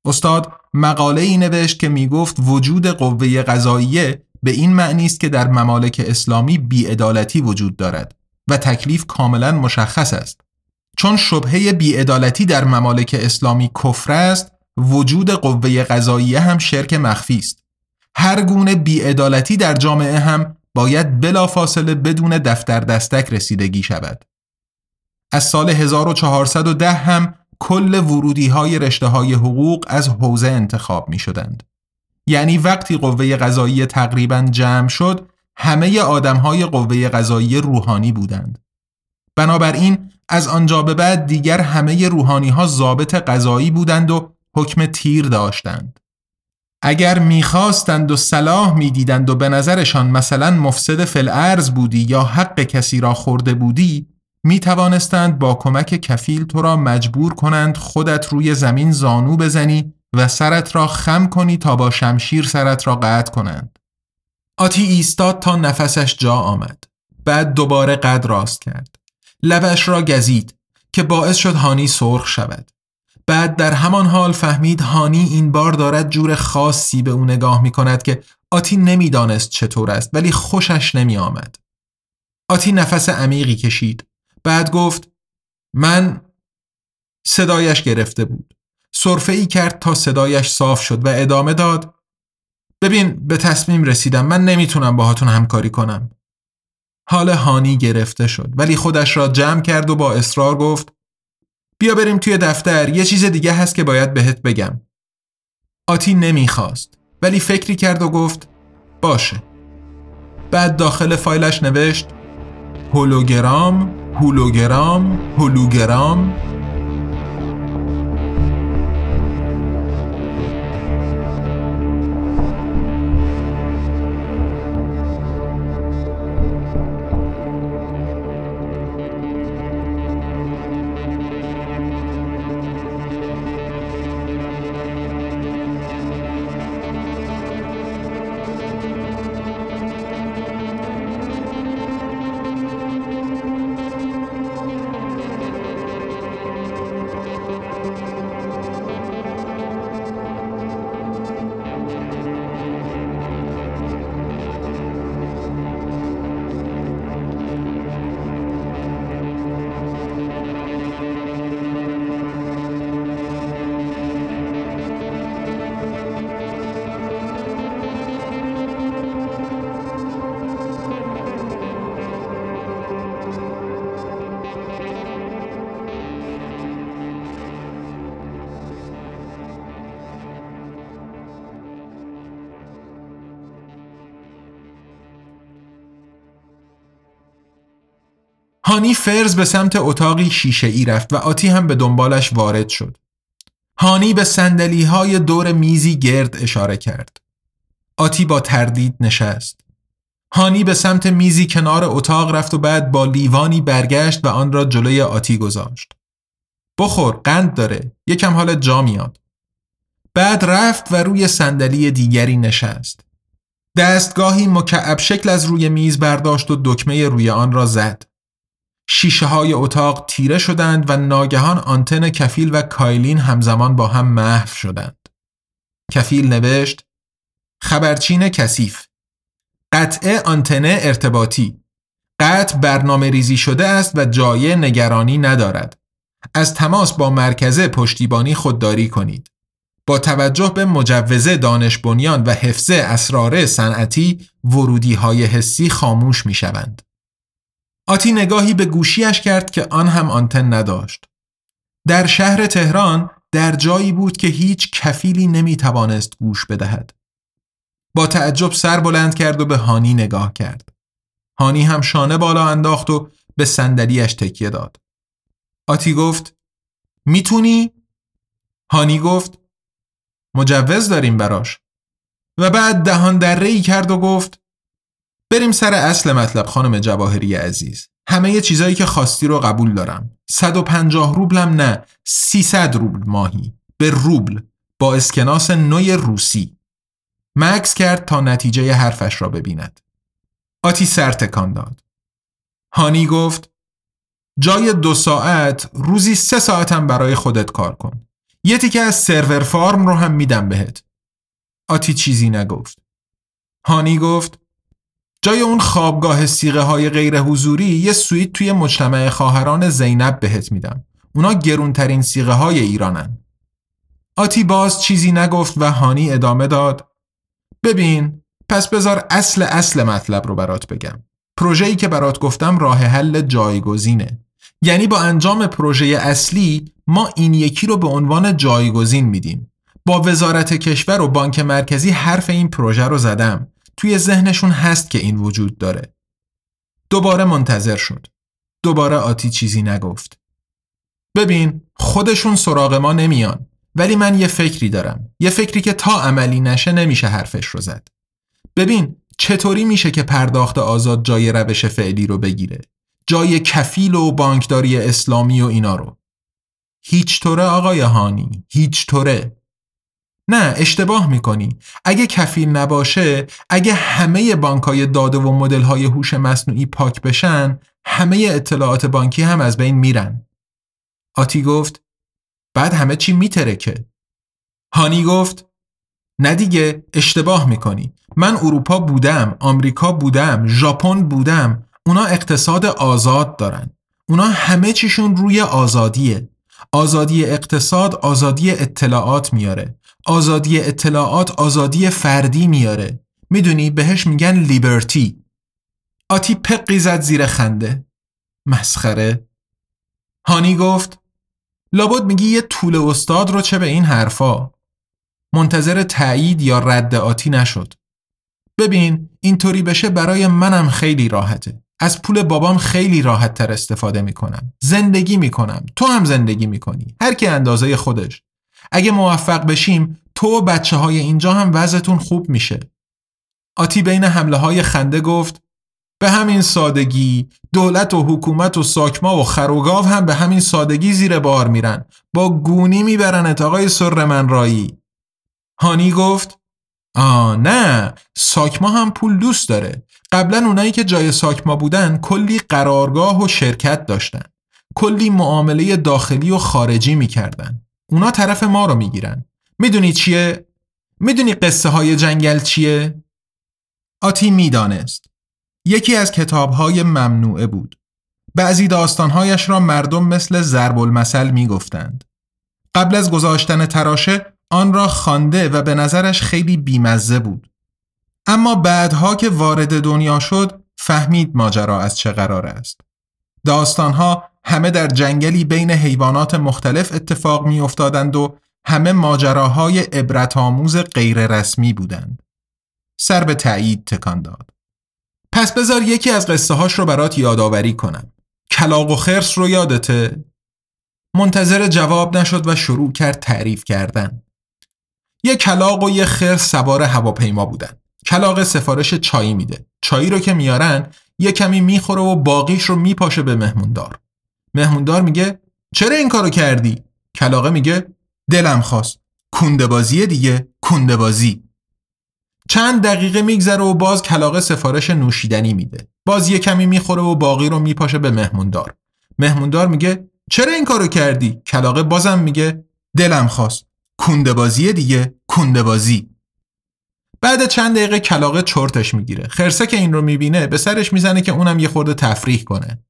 استاد مقاله ای نوشت که می گفت وجود قوه قضاییه به این معنی است که در ممالک اسلامی بیعدالتی وجود دارد و تکلیف کاملا مشخص است. چون شبهه بیعدالتی در ممالک اسلامی کفر است، وجود قوه قضاییه هم شرک مخفی است. هر گونه بیعدالتی در جامعه هم باید بلافاصله بدون دفتر دستک رسیدگی شود. از سال 1410 هم کل ورودی های رشته های حقوق از حوزه انتخاب می شدند. یعنی وقتی قوه قضایی تقریبا جمع شد همه آدم های قوه قضایی روحانی بودند. بنابراین از آنجا به بعد دیگر همه روحانی ها ضابط قضایی بودند و حکم تیر داشتند. اگر می‌خواستند و صلاح می‌دیدند و به نظرشان مثلا مفسد فل بودی یا حق کسی را خورده بودی می توانستند با کمک کفیل تو را مجبور کنند خودت روی زمین زانو بزنی و سرت را خم کنی تا با شمشیر سرت را قطع کنند. آتی ایستاد تا نفسش جا آمد. بعد دوباره قد راست کرد. لبش را گزید که باعث شد هانی سرخ شود. بعد در همان حال فهمید هانی این بار دارد جور خاصی به او نگاه می کند که آتی نمی‌دانست چطور است ولی خوشش نمی آمد. آتی نفس عمیقی کشید. بعد گفت من صدایش گرفته بود. صرفه ای کرد تا صدایش صاف شد و ادامه داد ببین به تصمیم رسیدم من نمی‌تونم باهاتون همکاری کنم. حال هانی گرفته شد ولی خودش را جمع کرد و با اصرار گفت بیا بریم توی دفتر یه چیز دیگه هست که باید بهت بگم. آتی نمی‌خواست ولی فکری کرد و گفت باشه. بعد داخل فایلش نوشت هولوگرام هولوگرام هولوگرام. هانی فرز به سمت اتاقی شیشه ای رفت و آتی هم به دنبالش وارد شد. هانی به سندلی های دور میزی گرد اشاره کرد. آتی با تردید نشست. هانی به سمت میزی کنار اتاق رفت و بعد با لیوانی برگشت و آن را جلوی آتی گذاشت. بخور قند داره یکم حال جا میاد. بعد رفت و روی صندلی دیگری نشست. دستگاهی مکعب شکل از روی میز برداشت و دکمه روی آن را زد. شیشه های اتاق تیره شدند و ناگهان آنتن کفیل و کایلین همزمان با هم محو شدند. کفیل نوشت خبرچین کثیف قطع آنتنه ارتباطی قطع برنامه ریزی شده است و جای نگرانی ندارد. از تماس با مرکزه پشتیبانی خودداری کنید. با توجه به مجوزه دانش بنیان و حفظ اسرار صنعتی ورودی های حسی خاموش می شوند. آتی نگاهی به گوشیش کرد که آن هم آنتن نداشت. در شهر تهران در جایی بود که هیچ کفیلی نمی توانست گوش بدهد. با تعجب سر بلند کرد و به هانی نگاه کرد. هانی هم شانه بالا انداخت و به صندلیاش تکیه داد. آتی گفت می‌تونی؟ هانی گفت مجوز داریم براش و بعد دهان در ری کرد و گفت بریم سر اصل مطلب خانم جواهری عزیز. همه چیزایی که خواستی رو قبول دارم. 150 روبلم نه 300 روبل ماهی. به روبل با اسکناس نوی روسی. مکس کرد تا نتیجه حرفش را ببیند. آتی سر تکان داد. هانی گفت جای دو ساعت روزی سه ساعتم برای خودت کار کن. یه تیکه از سرور فارم رو هم میدم بهت. آتی چیزی نگفت. هانی گفت جای اون خوابگاه سیغه های غیر حضوری یه سویت توی مجتمع خواهران زینب بهت میدم. اونا گرونترین سیغه های ایرانن. آتی باز چیزی نگفت و هانی ادامه داد. ببین پس بذار اصل اصل مطلب رو برات بگم. پروژه‌ای که برات گفتم راه حل جایگزینه. یعنی با انجام پروژه اصلی ما این یکی رو به عنوان جایگزین میدیم. با وزارت کشور و بانک مرکزی حرف این پروژه رو زدم. توی ذهنشون هست که این وجود داره. دوباره منتظر شد. دوباره آتی چیزی نگفت. ببین خودشون سراغ ما نمیان ولی من یه فکری دارم. یه فکری که تا عملی نشه نمیشه حرفش رو زد. ببین چطوری میشه که پرداخت آزاد جای روش فعلی رو بگیره؟ جای کفیل و بانکداری اسلامی و اینا رو. هیچ طوره آقای هانی هیچ طوره. نه اشتباه می‌کنی. اگه کفیل نباشه اگه همه بانکای داده و مدل های هوش مصنوعی پاک بشن همه اطلاعات بانکی هم از بین میرن. آتی گفت بعد همه چی میترکه. هانی گفت نه دیگه اشتباه می‌کنی. من اروپا بودم آمریکا بودم ژاپن بودم. اونا اقتصاد آزاد دارن. اونا همه چیشون روی آزادیه. آزادی اقتصاد آزادی اطلاعات میاره. آزادی اطلاعات آزادی فردی میاره. می‌دونی بهش میگن لیبرتی. آتی پقی زد زیر خنده. مسخره. هانی گفت لابد میگی یه طول استاد رو چه به این حرفا؟ منتظر تایید یا رد آتی نشد. ببین اینطوری بشه برای منم خیلی راحته. از پول بابام خیلی راحت تر استفاده می‌کنم. زندگی می‌کنم. تو هم زندگی می‌کنی. هر کی اندازه خودش. اگه موفق بشیم تو و بچه های اینجا هم وضعتون خوب میشه. آتی بین حمله های خنده گفت به همین سادگی دولت و حکومت و ساکما و خروگاو هم به همین سادگی زیر بار میرن. با گونی می‌برن آقای سر من رایی. هانی گفت آ نه ساکما هم پول دوست داره. قبلا اونایی که جای ساکما بودن کلی قرارگاه و شرکت داشتن. کلی معامله داخلی و خارجی می‌کردن. اونا طرف ما رو می‌گیرن. می‌دونی چیه؟ می‌دونی قصه های جنگل چیه؟ آتی می‌دانست. یکی از کتابهای ممنوعه بود. بعضی داستانهایش را مردم مثل ضرب المثل می‌گفتند. قبل از گذاشتن تراشه آن را خوانده و به نظرش خیلی بیمزه بود. اما بعدها که وارد دنیا شد فهمید ماجرا از چه قرار است. داستانها همه در جنگلی بین حیوانات مختلف اتفاق می افتادند و همه ماجراهای عبرت آموز غیر رسمی بودند. سر به تایید تکان داد. پس بذار یکی از قصه هاش رو برات یادآوری کنم. کلاق و خرس رو یادته؟ منتظر جواب نشد و شروع کرد تعریف کردن. یه کلاق و یه خرس سوار هواپیما بودن. کلاق سفارش چایی میده. چایی رو که میارن یه کمی می‌خوره و باقیش رو میپاشه به مهموندار. مهموندار میگه چرا این کارو کردی؟ کلاقه میگه دلم خواست. کونده بازی دیگه کونده بازی. چند دقیقه میگذره و باز کلاقه سفارش نوشیدنی میده. باز یه کمی می‌خوره و باقی رو میپاشه به مهموندار. مهموندار میگه چرا این کارو کردی؟ کلاقه بازم میگه دلم خواست. کونده بازی دیگه کونده بازی. بعد چند دقیقه کلاقه چرتش می‌گیره. خرسه که این رو می‌بینه به سرش می‌زنه که اونم یه خورده تفریح کنه.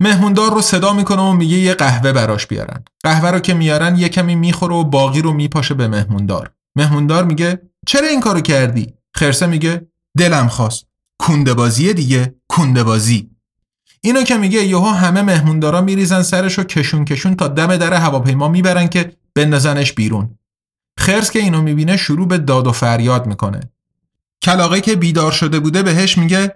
مهموندار رو صدا می‌کنه و میگه یه قهوه براش بیارن. قهوه رو که میارن یه کمی می‌خوره و باقی رو میپاشه به مهموندار. مهموندار میگه چرا این کارو کردی؟ خرسه میگه دلم خواست. کونده بازی دیگه کونده بازی. اینو که میگه یهو همه مهموندارا میریزن سرش و کشون کشون تا دم در هواپیما می‌برن که بندازنش بیرون. خرس که اینو می‌بینه شروع به داد و فریاد می‌کنه. کلاقه که بیدار شده بوده بهش میگه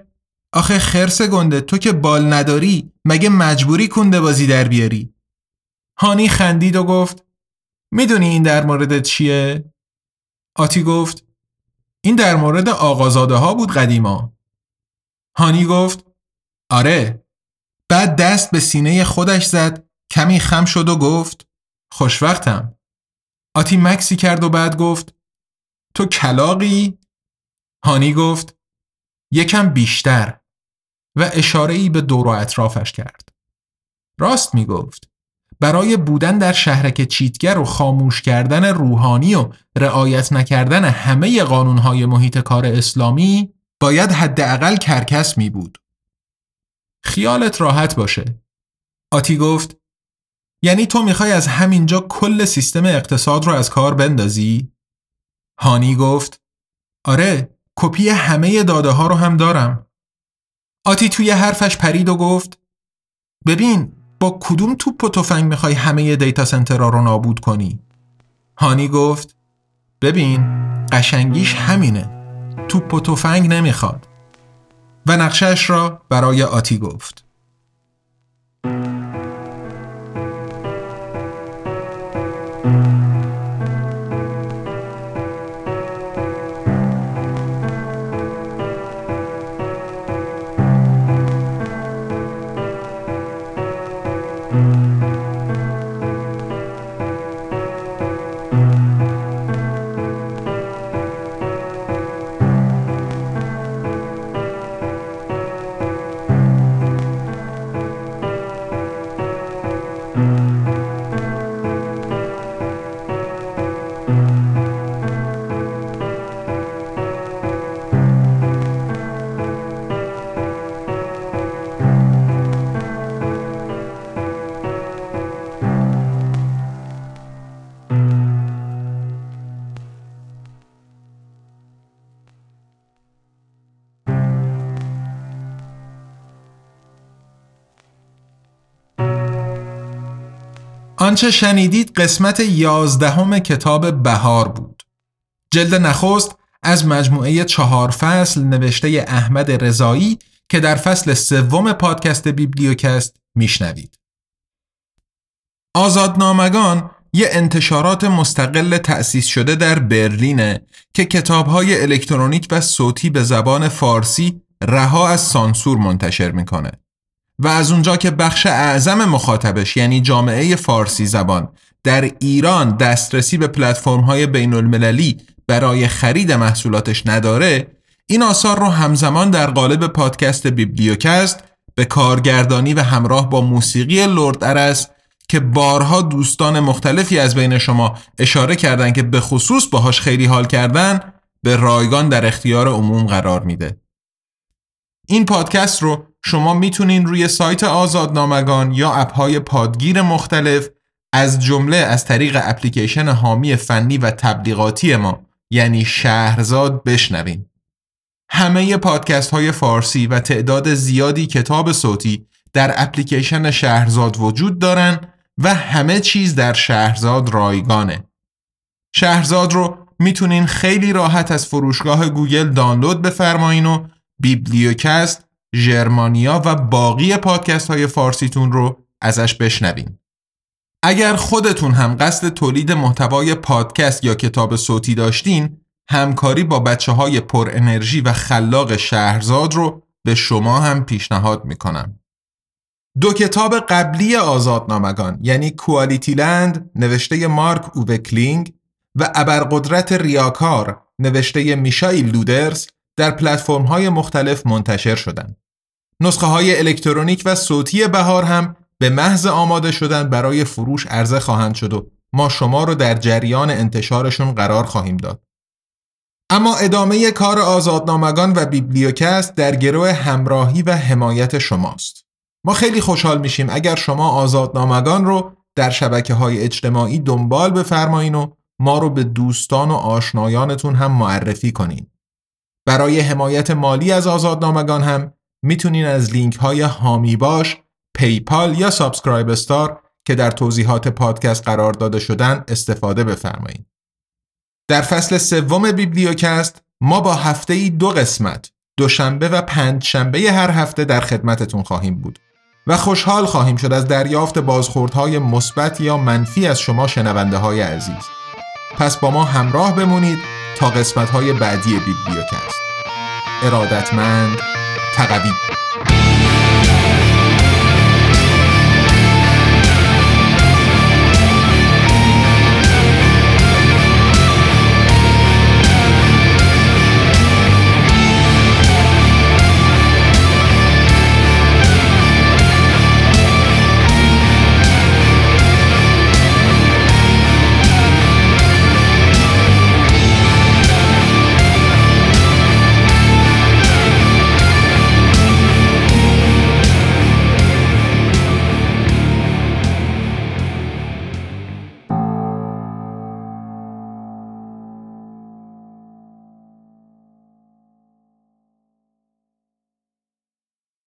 آخه خرس گنده تو که بال نداری مگه مجبوری کنده بازی در بیاری؟ هانی خندید و گفت می‌دونی این در مورد چیه؟ آتی گفت این در مورد آقازاده ها بود قدیما. هانی گفت آره بعد دست به سینه خودش زد کمی خم شد و گفت خوشوقتم. آتی مکسی کرد و بعد گفت تو کلاقی؟ هانی گفت یکم بیشتر و اشاره ای به دور و اطرافش کرد. راست می گفت. برای بودن در شهرک چیتگر و خاموش کردن روحانی و رعایت نکردن همه قانونهای محیط کار اسلامی باید حداقل کرکس می بود. خیالت راحت باشه. آتی گفت یعنی تو می‌خوای از همینجا کل سیستم اقتصاد رو از کار بندازی؟ هانی گفت آره کپی همه داده ها رو هم دارم. آتی توی حرفش پرید و گفت ببین با کدوم توپ و تفنگ می‌خوای همه دیتا سنترها رو نابود کنی؟ هانی گفت ببین قشنگیش همینه. توپ و تفنگ نمی‌خواد. و نقشش را برای آتی گفت. آنچه شنیدید قسمت یازدهم کتاب بهار بود. جلد نخست از مجموعه چهار فصل نوشته احمد رضایی که در فصل سوم پادکست بیبلیوکست میشنوید. آزادنامگان یه انتشارات مستقل تأسیس شده در برلینه که کتابهای الکترونیک و صوتی به زبان فارسی رها از سانسور منتشر می‌کنه. و از اونجا که بخش اعظم مخاطبش یعنی جامعه فارسی زبان در ایران دسترسی به پلتفرم های بین المللی برای خرید محصولاتش نداره این آثار رو همزمان در قالب پادکست بیبلیوکست به کارگردانی و همراه با موسیقی لرد ارس که بارها دوستان مختلفی از بین شما اشاره کردن که به خصوص باهاش خیلی حال کردن به رایگان در اختیار عموم قرار میده. این پادکست رو شما می‌تونین روی سایت آزادنامگان یا اپهای پادگیر مختلف از جمله از طریق اپلیکیشن حامی فنی و تبلیغاتی ما یعنی شهرزاد بشنوین. همه پادکست های فارسی و تعداد زیادی کتاب صوتی در اپلیکیشن شهرزاد وجود دارن و همه چیز در شهرزاد رایگانه. شهرزاد رو می‌تونین خیلی راحت از فروشگاه گوگل دانلود بفرمایین و Bibliocast ژرمانیا و باقی پادکست های فارسیتون رو ازش بشنوین. اگر خودتون هم قصد تولید محتوای پادکست یا کتاب صوتی داشتین همکاری با بچه های پر انرژی و خلاق شهرزاد رو به شما هم پیشنهاد می‌کنم. دو کتاب قبلی آزادنامگان یعنی QualityLand نوشته مارک اووه کلینگ و ابرقدرت ریاکار نوشته میشایل لودرز در پلتفرم های مختلف منتشر شدند. نسخه های الکترونیک و صوتی بهار هم به محض آماده شدن برای فروش عرضه خواهند شد و ما شما رو در جریان انتشارشون قرار خواهیم داد. اما ادامه کار آزادنامگان و بیبلیوکست در گروه همراهی و حمایت شماست. ما خیلی خوشحال میشیم اگر شما آزادنامگان رو در شبکه های اجتماعی دنبال بفرمایین و ما رو به دوستان و آشنایانتون هم معرفی کنین. برای حمایت مالی از آزادنامگان هم می‌تونین از لینک های حامی باش، PayPal یا SubscribeStar که در توضیحات پادکست قرار داده شدن استفاده بفرمایید. در فصل سوم Bibliocast ما با هفته ای دو قسمت دوشنبه و پنج شنبه هر هفته در خدمتتون خواهیم بود و خوشحال خواهیم شد از دریافت بازخوردهای مثبت یا منفی از شما شنونده های عزیز. پس با ما همراه بمونید تا قسمت های بعدی بیبلیوکست. ارادتمند تقوی.